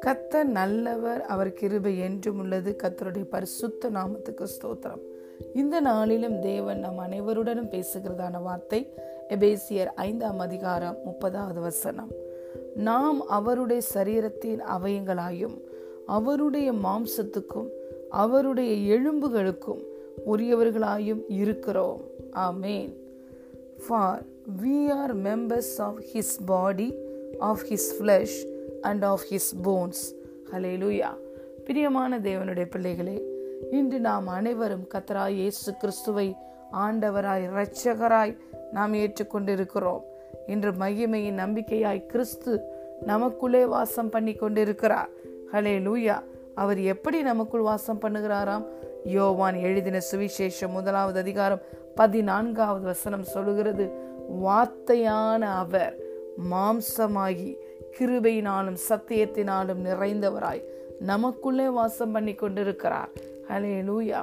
கத்தர் நல்லவர் அவர் கிருபை என்றும் உள்ளது. கத்தருடைய பரிசுத்த நாமத்துக்கு ஸ்தோத்திரம். இந்த நாளிலும் தேவன் நம் அனைவருடனும் பேசுகிறதான வார்த்தை எபேசியர் ஐந்தாம் அதிகாரம் முப்பதாவது வசனம். நாம் அவருடைய சரீரத்தின் அவயங்களாயும் அவருடைய மாம்சத்துக்கும் அவருடைய எலும்புகளுக்கும் உரியவர்களாயும் இருக்கிறோம். ஆமேன். For we are members of his body of his flesh and of his bones hallelujah பிரியமான தேவனுடைய பிள்ளைகளே இன்று நாம் அனைவரும் கத்தராய் இயேசு கிறிஸ்துவை ஆண்டவராய் இரட்சகராய் நாம் ஏற்றுக்கொண்டிருக்கிறோம். இன்று மகிமையின் நம்பிக்கையாய் கிறிஸ்து நமக்குள்ளே வாசம் பண்ணி கொண்டிருக்கிறார். ஹலே லூயா அவர் எப்படி நமக்குள் வாசம் பண்ணுகிறாராம்? யோவான் எழுதின சுவிசேஷம் முதலாவது அதிகாரம் பதினான்காவது வசனம் சொல்லுகிறது வார்த்தையான அவர் மாம்சமாகி கிருபையினாலும் சத்தியத்தினாலும் நிறைந்தவராய் நமக்குள்ளே வாசம் பண்ணி கொண்டிருக்கிறார். ஹலே லூயா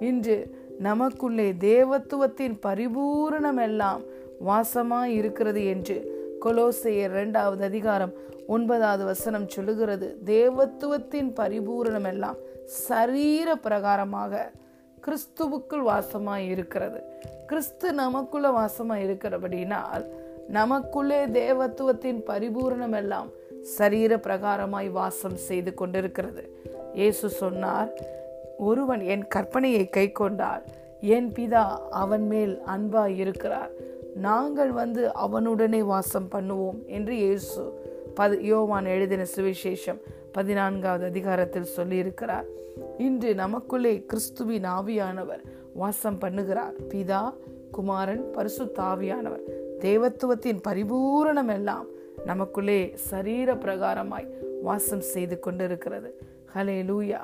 இன்று நமக்குள்ளே தேவத்துவத்தின் பரிபூரணம் எல்லாம் வாசமாய் இருக்கிறது என்று கொலோசையர் இரண்டாவது அதிகாரம் ஒன்பதாவது வசனம் சொல்லுகிறது. தேவத்துவத்தின் பரிபூரணம் எல்லாம் சரீர பிரகாரமாக கிறிஸ்துவுக்குள் வாசமாக இருக்கிறது. கிறிஸ்து நமக்குள்ள வாசமாக இருக்கிறபடினால் நமக்குள்ளே தேவத்துவத்தின் பரிபூரணம் எல்லாம் சரீர பிரகாரமாய் வாசம் செய்து கொண்டிருக்கிறது. இயேசு சொன்னார் ஒருவன் என் கற்பனையை கை கொண்டால் என் பிதா அவன் மேல் அன்பாய் இருக்கிறார். நாங்கள் வந்து அவனுடனே வாசம் பண்ணுவோம் என்று இயேசு பது யோவான் எழுதின சுவிசேஷம் பதினான்காவது அதிகாரத்தில் சொல்லியிருக்கிறார். இன்று நமக்குள்ளே கிறிஸ்துவின் ஆவியானவர் வாசம் பண்ணுகிறார். பிதா குமாரன் பரிசு தாவியானவர் தேவத்துவத்தின் பரிபூரணம் எல்லாம் நமக்குள்ளே சரீர பிரகாரமாய் வாசம் செய்து கொண்டிருக்கிறது. ஹலே லூயா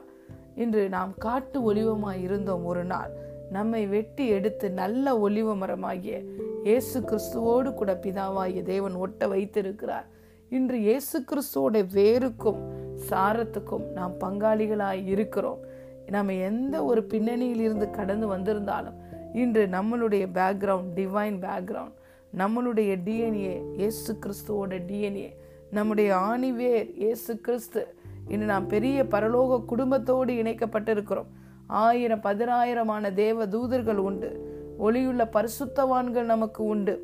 இன்று நாம் காட்டு ஒளிவமாய் இருந்தோம் ஒரு நாள். நம்மை வெட்டி எடுத்து நல்ல ஒளிவ மரமாகிய இயேசு கிறிஸ்துவோடு கூட பிதாவாகிய தேவன் ஒட்ட வைத்திருக்கிறார். இன்று இயேசு கிறிஸ்துவோட வேருக்கும் சாரத்துக்கும் நாம் பங்காளிகளாய் இருக்கிறோம். நம்ம எந்த ஒரு பின்னணியில் இருந்து கடந்து வந்திருந்தாலும் இன்று நம்மளுடைய பேக்ரவுண்ட் டிவைன் பேக்ரவுண்ட் நம்மளுடைய டிஎன்ஏ இயேசு கிறிஸ்துவோட டிஎன்ஏ நம்முடைய ஆணிவேர் இயேசு கிறிஸ்து. இன்று நாம் பெரிய பரலோக குடும்பத்தோடு இணைக்கப்பட்டிருக்கிறோம். ஆயிரம் பதினாயிரமான தேவ தூதர்கள் உண்டு. ஒளியுள்ள பரிசுத்தவான்கள் நமக்கு உண்டு.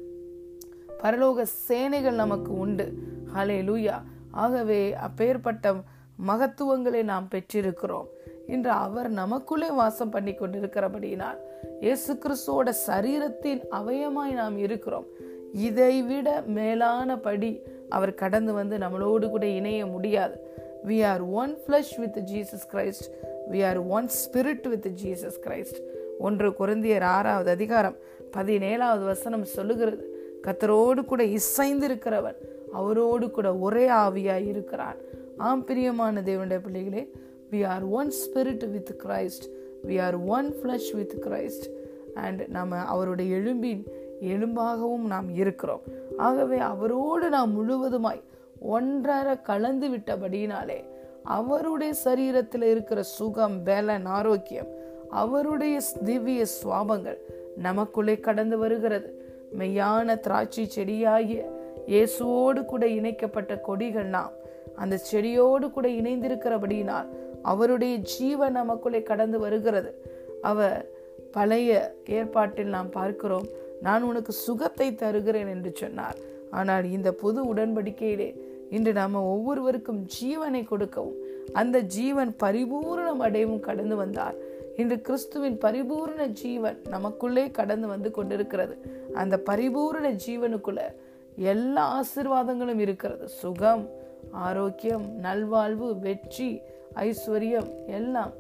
பரலோக சேனைகள் நமக்கு உண்டு. ஹலே லூயா ஆகவே அப்பேற்பட்ட மகத்துவங்களை நாம் பெற்றிருக்கிறோம். இன்று அவர் நமக்குள்ளே வாசம் பண்ணி கொண்டிருக்கிறபடியினால் இயேசு கிறிஸ்துவோட சரீரத்தின் அவயமாய் நாம் இருக்கிறோம். இதை விட மேலான படி அவர் கடந்து வந்து நம்மளோடு கூட இணைய முடியாது. We are one flesh with Jesus Christ we are one spirit with Jesus Christ ஒன்று குருந்தியர் ஆறாவது அதிகாரம் பதினேழாவது வசனம் சொல்லுகிறது. கத்தரோடு கூட இசைந்திருக்கிறவன். அவரோடு கூட ஒரே ஆவியாய் இருக்கிறான் ஆம் பிரியமான தேவனுடைய பிள்ளைகளே we are one spirit with Christ we are one flesh with Christ and நம்ம அவருடைய எலும்பின் எலும்பாகவும் நாம் இருக்கிறோம். ஆகவே அவரோடு நாம் முழுவதுமாய் ஒன்றரை கலந்து விட்டபடியினாலே அவருடைய சரீரத்தில் இருக்கிற சுகம் பலன் ஆரோக்கியம் அவருடைய திவ்ய சுவாபங்கள் நமக்குள்ளே கடந்து வருகிறது. மெய்யான திராட்சை செடியாகிய இயேசுவோடு கூட இணைக்கப்பட்ட கொடிகள் நாம். அந்த செடியோடு கூட இணைந்திருக்கிறபடியினால் அவருடைய ஜீவன் நமக்குள்ளே கடந்து வருகிறது. அவர் பழைய ஏற்பாட்டில் நாம் பார்க்கிறோம். நான் உனக்கு சுகத்தை தருகிறேன் என்று சொன்னார். ஆனால் இந்த புது உடன்படிக்கையிலே இன்று நாம் ஒவ்வொருவருக்கும் ஜீவனை கொடுக்கவும் அந்த ஜீவன் பரிபூரணம் அடையவும் கடந்து வந்தார். இன்று கிறிஸ்துவின் பரிபூர்ண ஜீவன் நமக்குள்ளே கடந்து வந்து கொண்டிருக்கிறது. அந்த பரிபூர்ண ஜீவனுக்குள்ள எல்லா ஆசிர்வாதங்களும் இருக்கிறது. சுகம் ஆரோக்கியம் நல்வாழ்வு வெற்றி ஐஸ்வர்யம் எல்லாம்.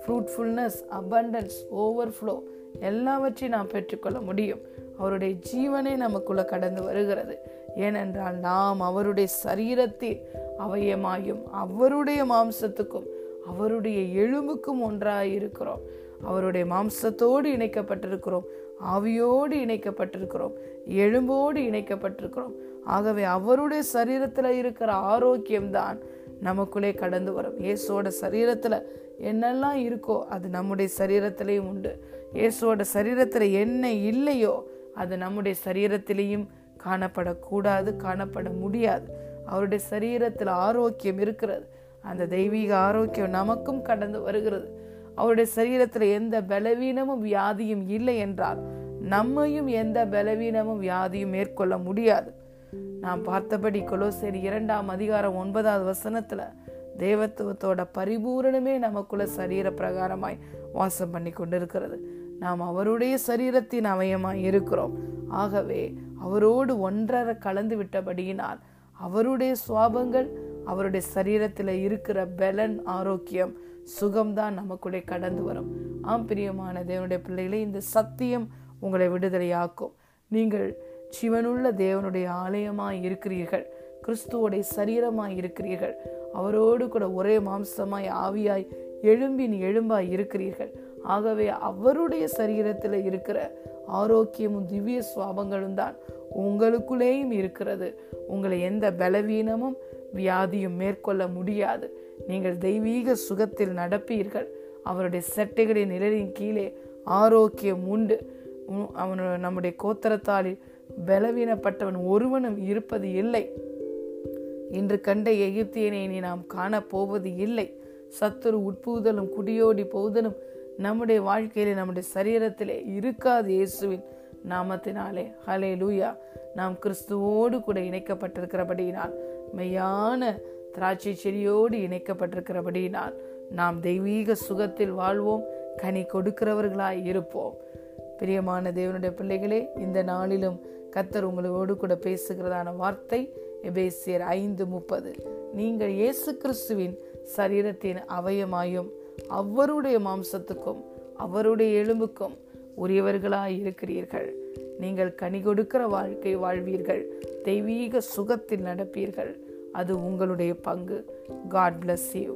ஃப்ரூட்ஃபுல்னஸ் அபண்டன்ஸ் ஓவர்ஃப்ளோ எல்லாவற்றையும் நாம் பெற்றுக்கொள்ள முடியும். அவருடைய ஜீவனே நமக்குள்ள கடந்து வருகிறது. ஏனென்றால் நாம் அவருடைய சரீரத்தில் அவயமாயும் அவருடைய மாம்சத்துக்கும் அவருடைய எலும்புக்கும் ஒன்றாய் இருக்கிறோம் அவருடைய மாம்சத்தோடு இணைக்கப்பட்டிருக்கிறோம். ஆவியோடு இணைக்கப்பட்டிருக்கிறோம். எலும்போடு இணைக்கப்பட்டிருக்கிறோம். ஆகவே அவருடைய சரீரத்தில் இருக்கிற ஆரோக்கியம்தான் நமக்குள்ளே கடந்து வரும். இயேசுவோட சரீரத்தில் என்னெல்லாம் இருக்கோ அது நம்முடைய சரீரத்திலையும் உண்டு. இயேசுவோட சரீரத்தில் என்ன இல்லையோ அது நம்முடைய சரீரத்திலையும் காணப்படக்கூடாது காணப்பட முடியாது. அவருடைய சரீரத்தில் ஆரோக்கியம் இருக்கிறது. அந்த தெய்வீக ஆரோக்கியம் நமக்கும் கடந்து வருகிறது. அவருடைய சரீரத்தில் எந்த பலவீனமும் வியாதியும் இல்லை என்றால் நம்மையும் எந்த பலவீனமும் வியாதியும் மேற்கொள்ள முடியாது. நாம் பார்த்தபடி கொலோசேரி இரண்டாம் அதிகாரம் ஒன்பதாவது வசனத்துல தேவத்துவத்தோட பரிபூரணமே நமக்குள்ள சரீர பிரகாரமாய் வாசம் பண்ணி கொண்டிருக்கிறது. நாம் அவருடைய சரீரத்தின் அவயமாய் இருக்கிறோம். ஆகவே அவரோடு ஒன்றரை கலந்து விட்டபடியினால் அவருடைய சுவாபங்கள் அவருடைய சரீரத்தில் இருக்கிற பலன் ஆரோக்கியம் சுகம்தான் நமக்குள்ளே கடந்து வரும். ஆம் பிரியமான தேவனுடைய பிள்ளைகளை இந்த சத்தியம் உங்களை விடுதலையாக்கும். நீங்கள் சிவனுள்ள தேவனுடைய ஆலயமாய் இருக்கிறீர்கள். கிறிஸ்துவோடைய சரீரமாய் இருக்கிறீர்கள். அவரோடு கூட ஒரே மாம்சமாய் ஆவியாய் எழும்பின் எழும்பாய் இருக்கிறீர்கள். ஆகவே அவருடைய சரீரத்தில் இருக்கிற ஆரோக்கியமும் திவ்ய சுவாபங்களும் தான் உங்களுக்குள்ளேயும் இருக்கிறது. உங்களை எந்த பலவீனமும் வியாதியும் மேற்கொள்ள முடியாது. நீங்கள் தெய்வீக சுகத்தில் நடப்பீர்கள். அவருடைய செட்டைகளின் நிழலின் கீழே ஆரோக்கியம் உண்டு. அவன் நம்முடைய கோத்தரத்தாலில் பலவீனப்பட்டவன் ஒருவனும் இருப்பது இல்லை. இன்று கண்ட எகிப்தியனை இனி நாம் காணப்போவது இல்லை. சத்துரு உட்புகுதலும் குடியோடி போகுதலும் நம்முடைய வாழ்க்கையிலே நம்முடைய சரீரத்திலே இருக்காது இயேசுவின் நாமத்தினாலே. ஹலே லூயா நாம் கிறிஸ்துவோடு கூட இணைக்கப்பட்டிருக்கிறபடியினால் மெய்யான திராட்சை செடியோடு இணைக்கப்பட்டிருக்கிறபடியினால் நாம் தெய்வீக சுகத்தில் வாழ்வோம் கனி கொடுக்கிறவர்களாய் இருப்போம். பிரியமான தேவனுடைய பிள்ளைகளே இந்த நாளிலும் கத்தர் உங்களோடு கூட பேசுகிறதான வார்த்தை எபேசியர் ஐந்து முப்பது. நீங்கள் இயேசு கிறிஸ்துவின் சரீரத்தின் அவயமாயும் அவருடைய மாம்சத்துக்கும் அவருடைய எலும்புக்கும் உரியவர்களாய் இருக்கிறீர்கள். நீங்கள் கனி கொடுக்கிற வாழ்க்கை வாழ்வீர்கள். தெய்வீக சுகத்தில் நடப்பீர்கள். அது உங்களுடைய பங்கு. God bless you